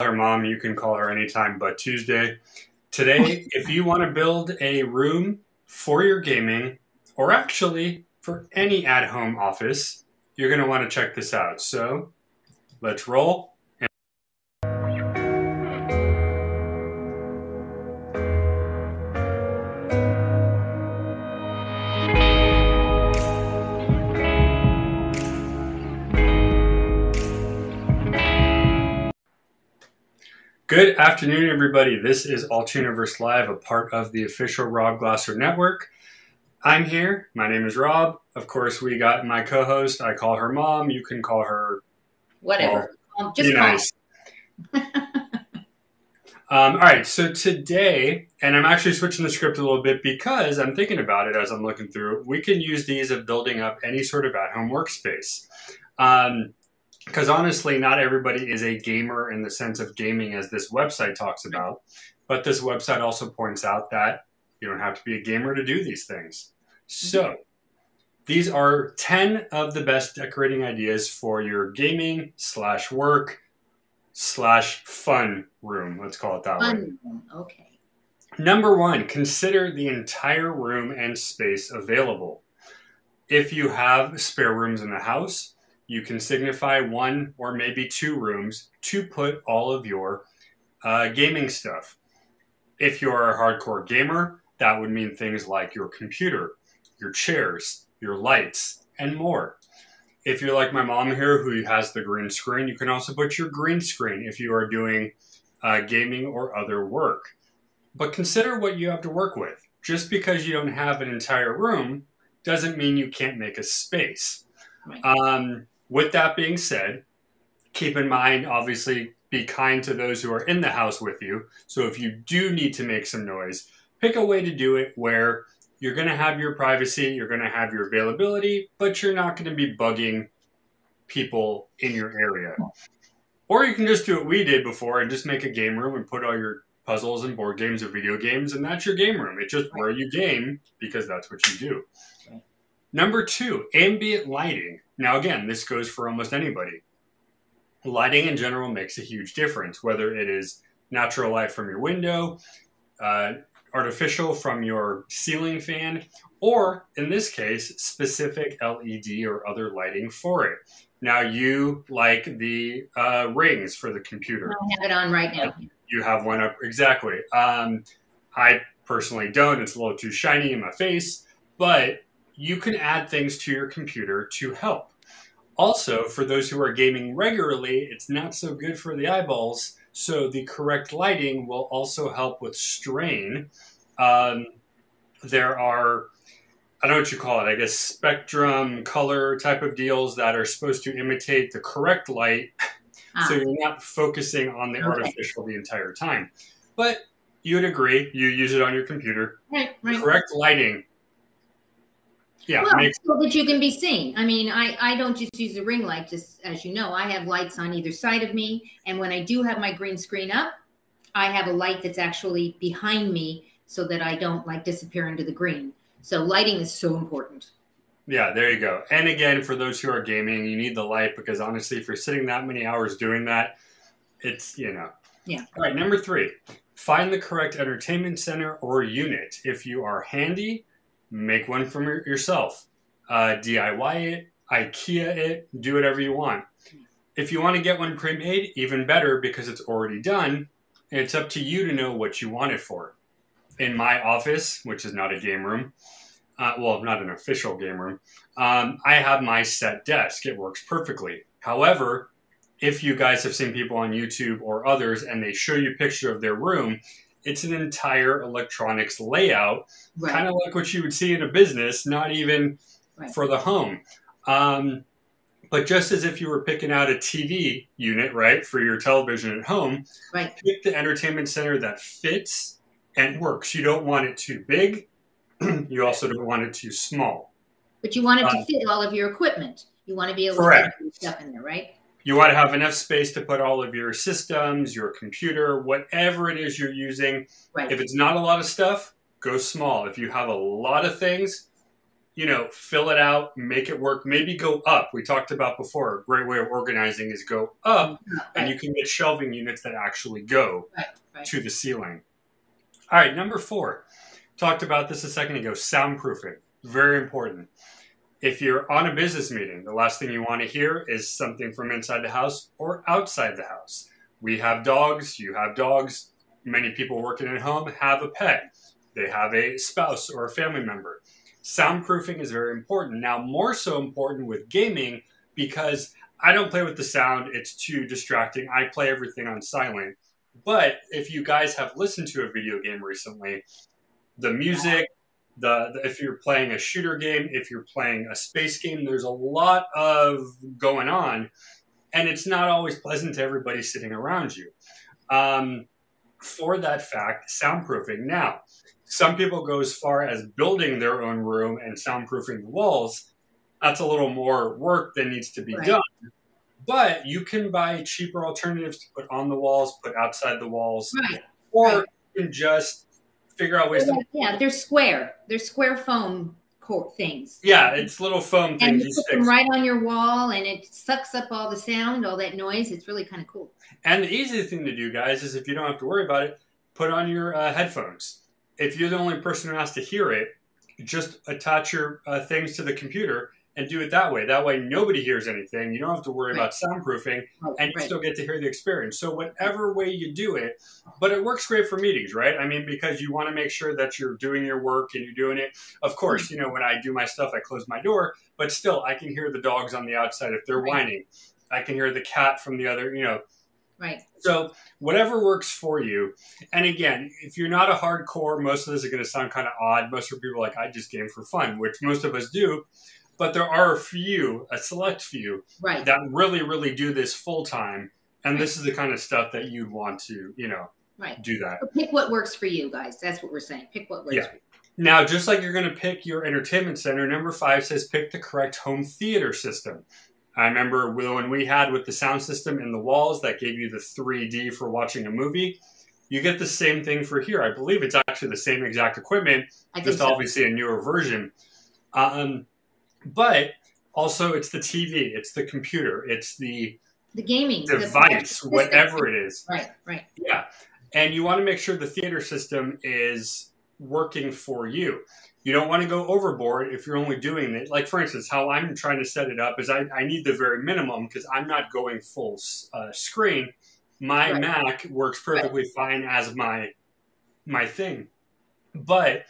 her mom. You can call her anytime but Tuesday. Today, if you want to build a room for your gaming, or actually for any at home office, you're going to want to check this out. So let's roll. Good afternoon, everybody. This is Altuniverse Live, a part of the official Rob Glasser Network. I'm here. My name is Rob. Of course, we got my co-host. I call her mom. You can call her whatever. Well, um, just call. Nice. um, all right. So today, and I'm actually switching the script a little bit because I'm thinking about it as I'm looking through. We can use these of building up any sort of at-home workspace. Um, because honestly, not everybody is a gamer in the sense of gaming as this website talks about. But this website also points out that you don't have to be a gamer to do these things. Mm-hmm. So, these are 10 of the best decorating ideas for your gaming slash work slash fun room. Let's call it that fun. way. Okay. Number one, consider the entire room and space available. If you have spare rooms in the house, you can signify one or maybe two rooms to put all of your uh, gaming stuff. If you're a hardcore gamer, that would mean things like your computer, your chairs, your lights, and more. If you're like my mom here who has the green screen, you can also put your green screen if you are doing uh, gaming or other work. But consider what you have to work with. Just because you don't have an entire room doesn't mean you can't make a space. Um, with that being said, keep in mind, obviously, be kind to those who are in the house with you. So if you do need to make some noise, pick a way to do it where you're going to have your privacy, you're going to have your availability, but you're not going to be bugging people in your area. Or you can just do what we did before and just make a game room and put all your puzzles and board games or video games, and that's your game room. It's just where you game because that's what you do. Number two, ambient lighting. Now, again, this goes for almost anybody. Lighting in general makes a huge difference, whether it is natural light from your window, uh, artificial from your ceiling fan, or in this case, specific LED or other lighting for it. Now, you like the uh, rings for the computer. I have it on right now. You have one up, exactly. Um, I personally don't. It's a little too shiny in my face, but you can add things to your computer to help. Also, for those who are gaming regularly, it's not so good for the eyeballs, so the correct lighting will also help with strain. Um, there are, I don't know what you call it, I guess spectrum color type of deals that are supposed to imitate the correct light, ah. so you're not focusing on the okay. artificial the entire time. But you would agree, you use it on your computer. Right, right. Correct lighting yeah, well, makes- so that you can be seen. I mean, I, I don't just use a ring light, just as you know, I have lights on either side of me. And when I do have my green screen up, I have a light that's actually behind me so that I don't like disappear into the green. So lighting is so important. Yeah, there you go. And again, for those who are gaming, you need the light because honestly, if you're sitting that many hours doing that, it's, you know. Yeah. All right, number three, find the correct entertainment center or unit. If you are handy, make one from yourself, uh, DIY it, IKEA it, do whatever you want. If you want to get one pre-made, even better because it's already done. It's up to you to know what you want it for. In my office, which is not a game room, uh, well, not an official game room, um, I have my set desk. It works perfectly. However, if you guys have seen people on YouTube or others and they show you a picture of their room, it's an entire electronics layout, right. kind of like what you would see in a business, not even right. for the home. Um, but just as if you were picking out a TV unit, right, for your television at home, right. pick the entertainment center that fits and works. You don't want it too big. you also don't want it too small. But you want it to uh, fit all of your equipment. You want to be able correct. to put stuff in there, right? You want to have enough space to put all of your systems, your computer, whatever it is you're using. Right. If it's not a lot of stuff, go small. If you have a lot of things, you know, fill it out, make it work, maybe go up. We talked about before. A great way of organizing is go up, Right. and you can get shelving units that actually go Right, to the ceiling. All right, number four. Talked about this a second ago soundproofing. Very important. If you're on a business meeting, the last thing you want to hear is something from inside the house or outside the house. We have dogs, you have dogs. Many people working at home have a pet, they have a spouse or a family member. Soundproofing is very important. Now, more so important with gaming because I don't play with the sound, it's too distracting. I play everything on silent. But if you guys have listened to a video game recently, the music, the, the if you're playing a shooter game, if you're playing a space game, there's a lot of going on, and it's not always pleasant to everybody sitting around you. Um, for that fact, soundproofing. Now, some people go as far as building their own room and soundproofing the walls. That's a little more work that needs to be Right. done. But you can buy cheaper alternatives to put on the walls, put outside the walls, Right. or Right. you can just figure out ways to. Yeah, they're square. They're square foam things. Yeah, it's little foam and things you you put them right on your wall, and it sucks up all the sound, all that noise. It's really kind of cool. And the easiest thing to do, guys, is if you don't have to worry about it, put on your uh, headphones. If you're the only person who has to hear it, just attach your uh, things to the computer and do it that way. That way, nobody hears anything. You don't have to worry Right. about soundproofing, Right, and you right. still get to hear the experience. So, whatever way you do it, but it works great for meetings, right? I mean, because you want to make sure that you're doing your work and you're doing it. Of hmm. course, you know, when I do my stuff, I close my door, but still, I can hear the dogs on the outside if they're whining. I can hear the cat from the other, you know. Right. So whatever works for you. And again, if you're not a hardcore, most of this is going to sound kind of odd. Most of people are like, I just game for fun, which most of us do. But there are a few, a select few, Right. that really, really do this full time. And this is the kind of stuff that you'd want to, you know, Right. do that. So pick what works for you, guys. That's what we're saying. Pick what works Yeah. for you. Now, just like you're going to pick your entertainment center, number five says pick the correct home theater system. I remember when we had with the sound system in the walls that gave you the 3D for watching a movie. You get the same thing for here. I believe it's actually the same exact equipment, just so. obviously a newer version. Um, but also, it's the TV, it's the computer, it's the the gaming device, system. whatever it is. Right. Right. Yeah. And you want to make sure the theater system is working for you. You don't want to go overboard if you're only doing it. Like, for instance, how I'm trying to set it up is I, I need the very minimum because I'm not going full uh, screen. My Right. Mac works perfectly fine as my my thing. But,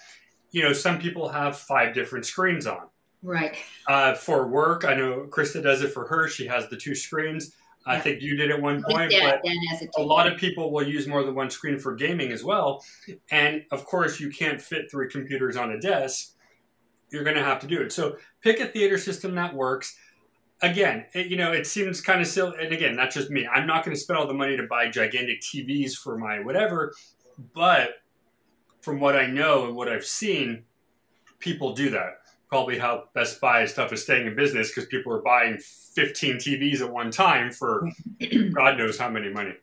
you know, some people have five different screens on. Right. Uh, for work, I know Krista does it for her. She has the two screens. I Yeah. think you did at one point, yeah, but Dan has it a lot of people will use more than one screen for gaming as well. And of course, you can't fit three computers on a desk. You're going to have to do it. So pick a theater system that works. Again, it, you know, it seems kind of silly. And again, that's just me. I'm not going to spend all the money to buy gigantic TVs for my whatever. But from what I know and what I've seen, people do that. Probably how Best Buy stuff is staying in business because people are buying 15 TVs at one time for God knows how many money.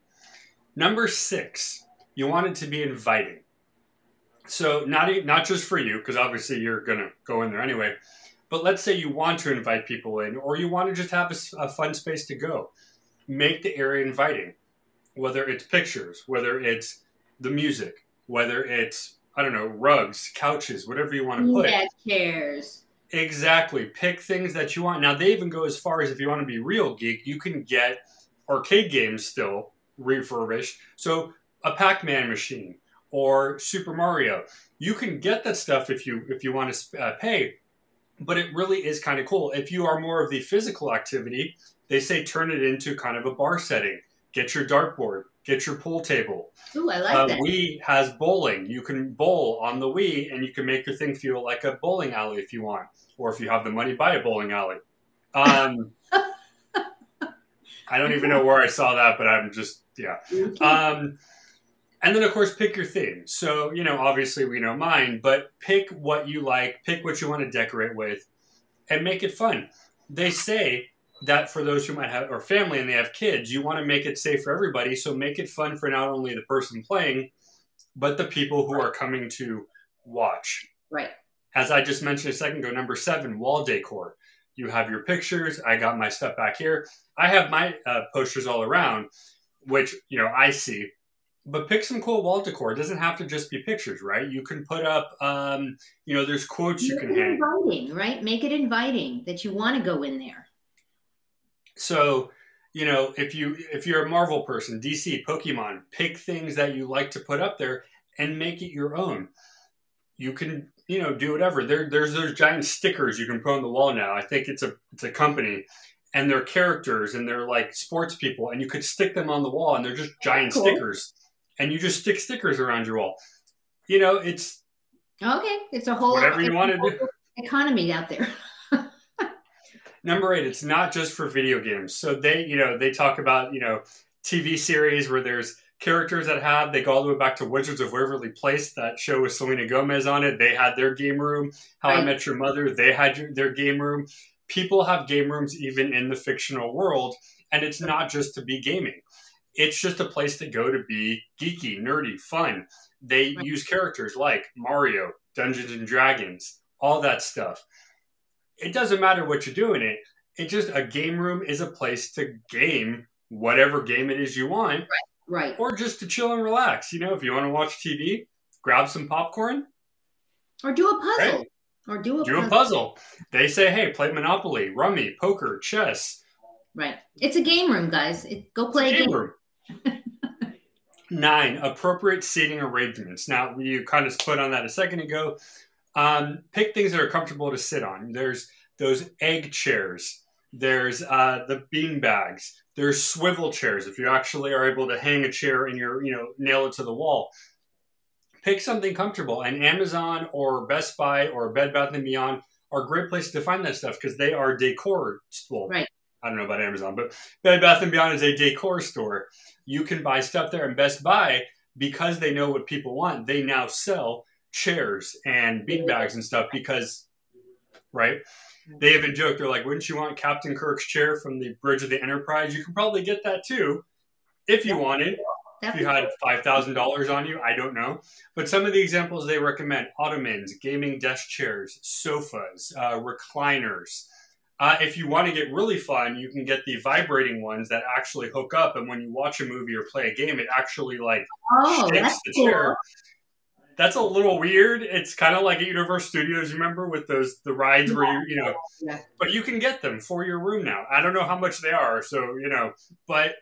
Number six, you want it to be inviting. So not not just for you, because obviously you're gonna go in there anyway. But let's say you want to invite people in, or you want to just have a fun space to go. Make the area inviting, whether it's pictures, whether it's the music, whether it's I don't know rugs, couches, whatever you want to put. Yeah, chairs. Exactly. Pick things that you want. Now they even go as far as if you want to be real geek, you can get arcade games still refurbished. So a Pac-Man machine or Super Mario, you can get that stuff if you if you want to uh, pay. But it really is kind of cool. If you are more of the physical activity, they say turn it into kind of a bar setting. Get your dartboard, get your pool table, Ooh, I like uh, that. Wii has bowling. You can bowl on the Wii, and you can make your thing feel like a bowling alley if you want, or if you have the money, buy a bowling alley. Um, I don't even know where I saw that, but I'm just yeah. Um, and then of course pick your theme. So you know, obviously we know mine, but pick what you like, pick what you want to decorate with, and make it fun. They say that for those who might have or family and they have kids, you want to make it safe for everybody. So make it fun for not only the person playing, but the people who are coming to watch. right. As I just mentioned a second ago, number seven, wall decor. You have your pictures. I got my stuff back here. I have my uh, posters all around, which you know I see. But pick some cool wall decor. It doesn't have to just be pictures, right? You can put up, um, you know, there's quotes you can hang. inviting, right? Make it inviting that you want to go in there. So, you know, if you if you're a Marvel person, DC, Pokemon, pick things that you like to put up there and make it your own. You can, you know, do whatever. There there's those giant stickers you can put on the wall now. I think it's a it's a company and they're characters and they're like sports people and you could stick them on the wall and they're just giant Cool. stickers. And you just stick stickers around your wall. You know, it's Okay, it's a whole Whatever you a wanna do. whole economy out there. Number eight, it's not just for video games. So they, you know, they talk about, you know, TV series where there's characters that have, they go all the way back to Wizards of Waverly Place, that show with Selena Gomez on it. They had their game room. How I Met Your Mother, they had your- their game room. People have game rooms even in the fictional world, and it's not just to be gaming. It's just a place to go to be geeky, nerdy, fun. They Right. use characters like Mario, Dungeons and Dragons, all that stuff it doesn't matter what you're doing it. It just a game room is a place to game whatever game it is you want, right. or just to chill and relax. You know, if you want to watch TV, grab some popcorn, Or do a puzzle. Right. Or do a do a puzzle. puzzle. They say, hey, play Monopoly, Rummy, Poker, Chess. Right. It's a game room, guys. It, go play a Game game. room. Nine, appropriate seating arrangements. Now, you kind of put on that a second ago. Um, pick things that are comfortable to sit on. There's those egg chairs. There's uh, the bean bags. There's swivel chairs. If you actually are able to hang a chair and you're, you know, nail it to the wall. Pick something comfortable. And Amazon or Best Buy or Bed Bath and Beyond are great places to find that stuff because they are decor. Well, Right. I don't know about Amazon, but Bed Bath and Beyond is a decor store. You can buy stuff there, and Best Buy because they know what people want. They now sell chairs and bean bags and stuff because, right? They even joke they're like, "Wouldn't you want Captain Kirk's chair from the Bridge of the Enterprise? You can probably get that too, if you wanted. If you had five thousand dollars on you, I don't know. But some of the examples they recommend: ottomans, gaming desk chairs, sofas, uh, recliners." Uh, if you want to get really fun, you can get the vibrating ones that actually hook up, and when you watch a movie or play a game, it actually like Oh, shakes that's the cool. chair. That's a little weird. It's kind of like at Universal Studios, remember, with those the rides where you you know, Yeah. but you can get them for your room now. I don't know how much they are, so you know, but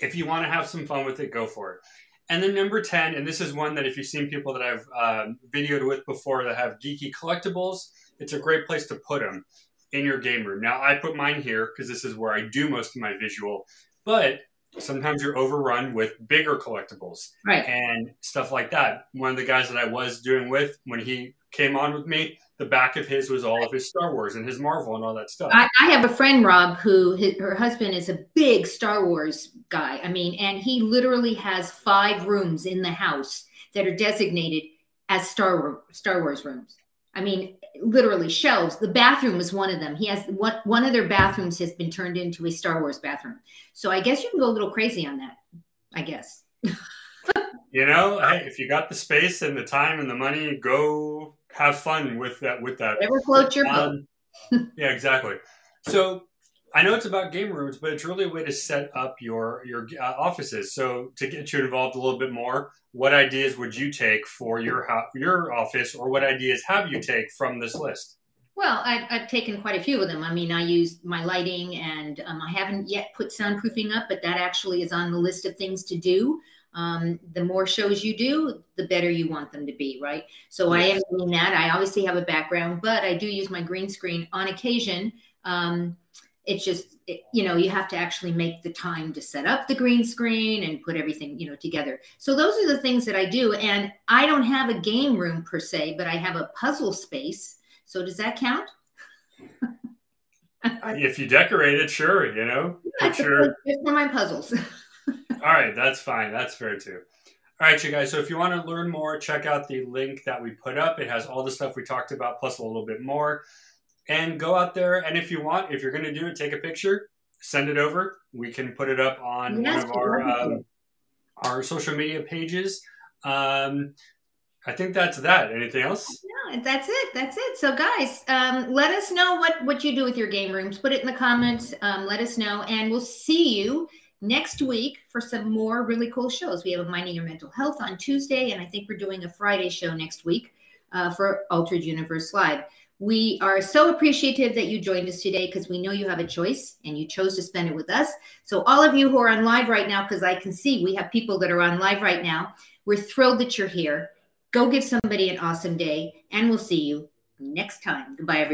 if you want to have some fun with it, go for it. And then number ten, and this is one that if you've seen people that I've um, videoed with before that have geeky collectibles, it's a great place to put them in your game room. Now I put mine here because this is where I do most of my visual, but sometimes you're overrun with bigger collectibles Right. and stuff like that. One of the guys that I was doing with when he came on with me, the back of his was all of his Star Wars and his Marvel and all that stuff. I, I have a friend, Rob, who his, her husband is a big Star Wars guy. I mean, and he literally has five rooms in the house that are designated as Star Wars, Star Wars rooms. I mean, literally shelves. The bathroom is one of them. He has one one of their bathrooms has been turned into a Star Wars bathroom. So I guess you can go a little crazy on that. I guess. you know, hey, if you got the space and the time and the money, go have fun with that. With that, Whatever floats your boat. Um, yeah, exactly. So I know it's about game rooms, but it's really a way to set up your your uh, offices. So to get you involved a little bit more, what ideas would you take for your ho- your office, or what ideas have you take from this list? Well, I've, I've taken quite a few of them. I mean, I used my lighting, and um, I haven't yet put soundproofing up, but that actually is on the list of things to do. Um, the more shows you do, the better you want them to be, right? So I am doing that. I obviously have a background, but I do use my green screen on occasion. Um, it's just, it, you know, you have to actually make the time to set up the green screen and put everything, you know, together. So those are the things that I do. And I don't have a game room per se, but I have a puzzle space. So does that count? If you decorate it, sure, you know, your just for my puzzles. All right, that's fine. That's fair too. All right, you guys. So if you want to learn more, check out the link that we put up. It has all the stuff we talked about plus a little bit more. And go out there. And if you want, if you're going to do it, take a picture, send it over. We can put it up on Yes, one of our um, our social media pages. Um, I think that's that. Anything else? yeah, that's it. That's it. So, guys, um, let us know what what you do with your game rooms. Put it in the comments. Um, let us know, and we'll see you next week for some more really cool shows. We have a Minding Your Mental Health on Tuesday, and I think we're doing a Friday show next week uh, for Altered Universe Live. We are so appreciative that you joined us today because we know you have a choice and you chose to spend it with us. So, all of you who are on live right now, because I can see we have people that are on live right now, we're thrilled that you're here. Go give somebody an awesome day, and we'll see you next time. Goodbye, everyone.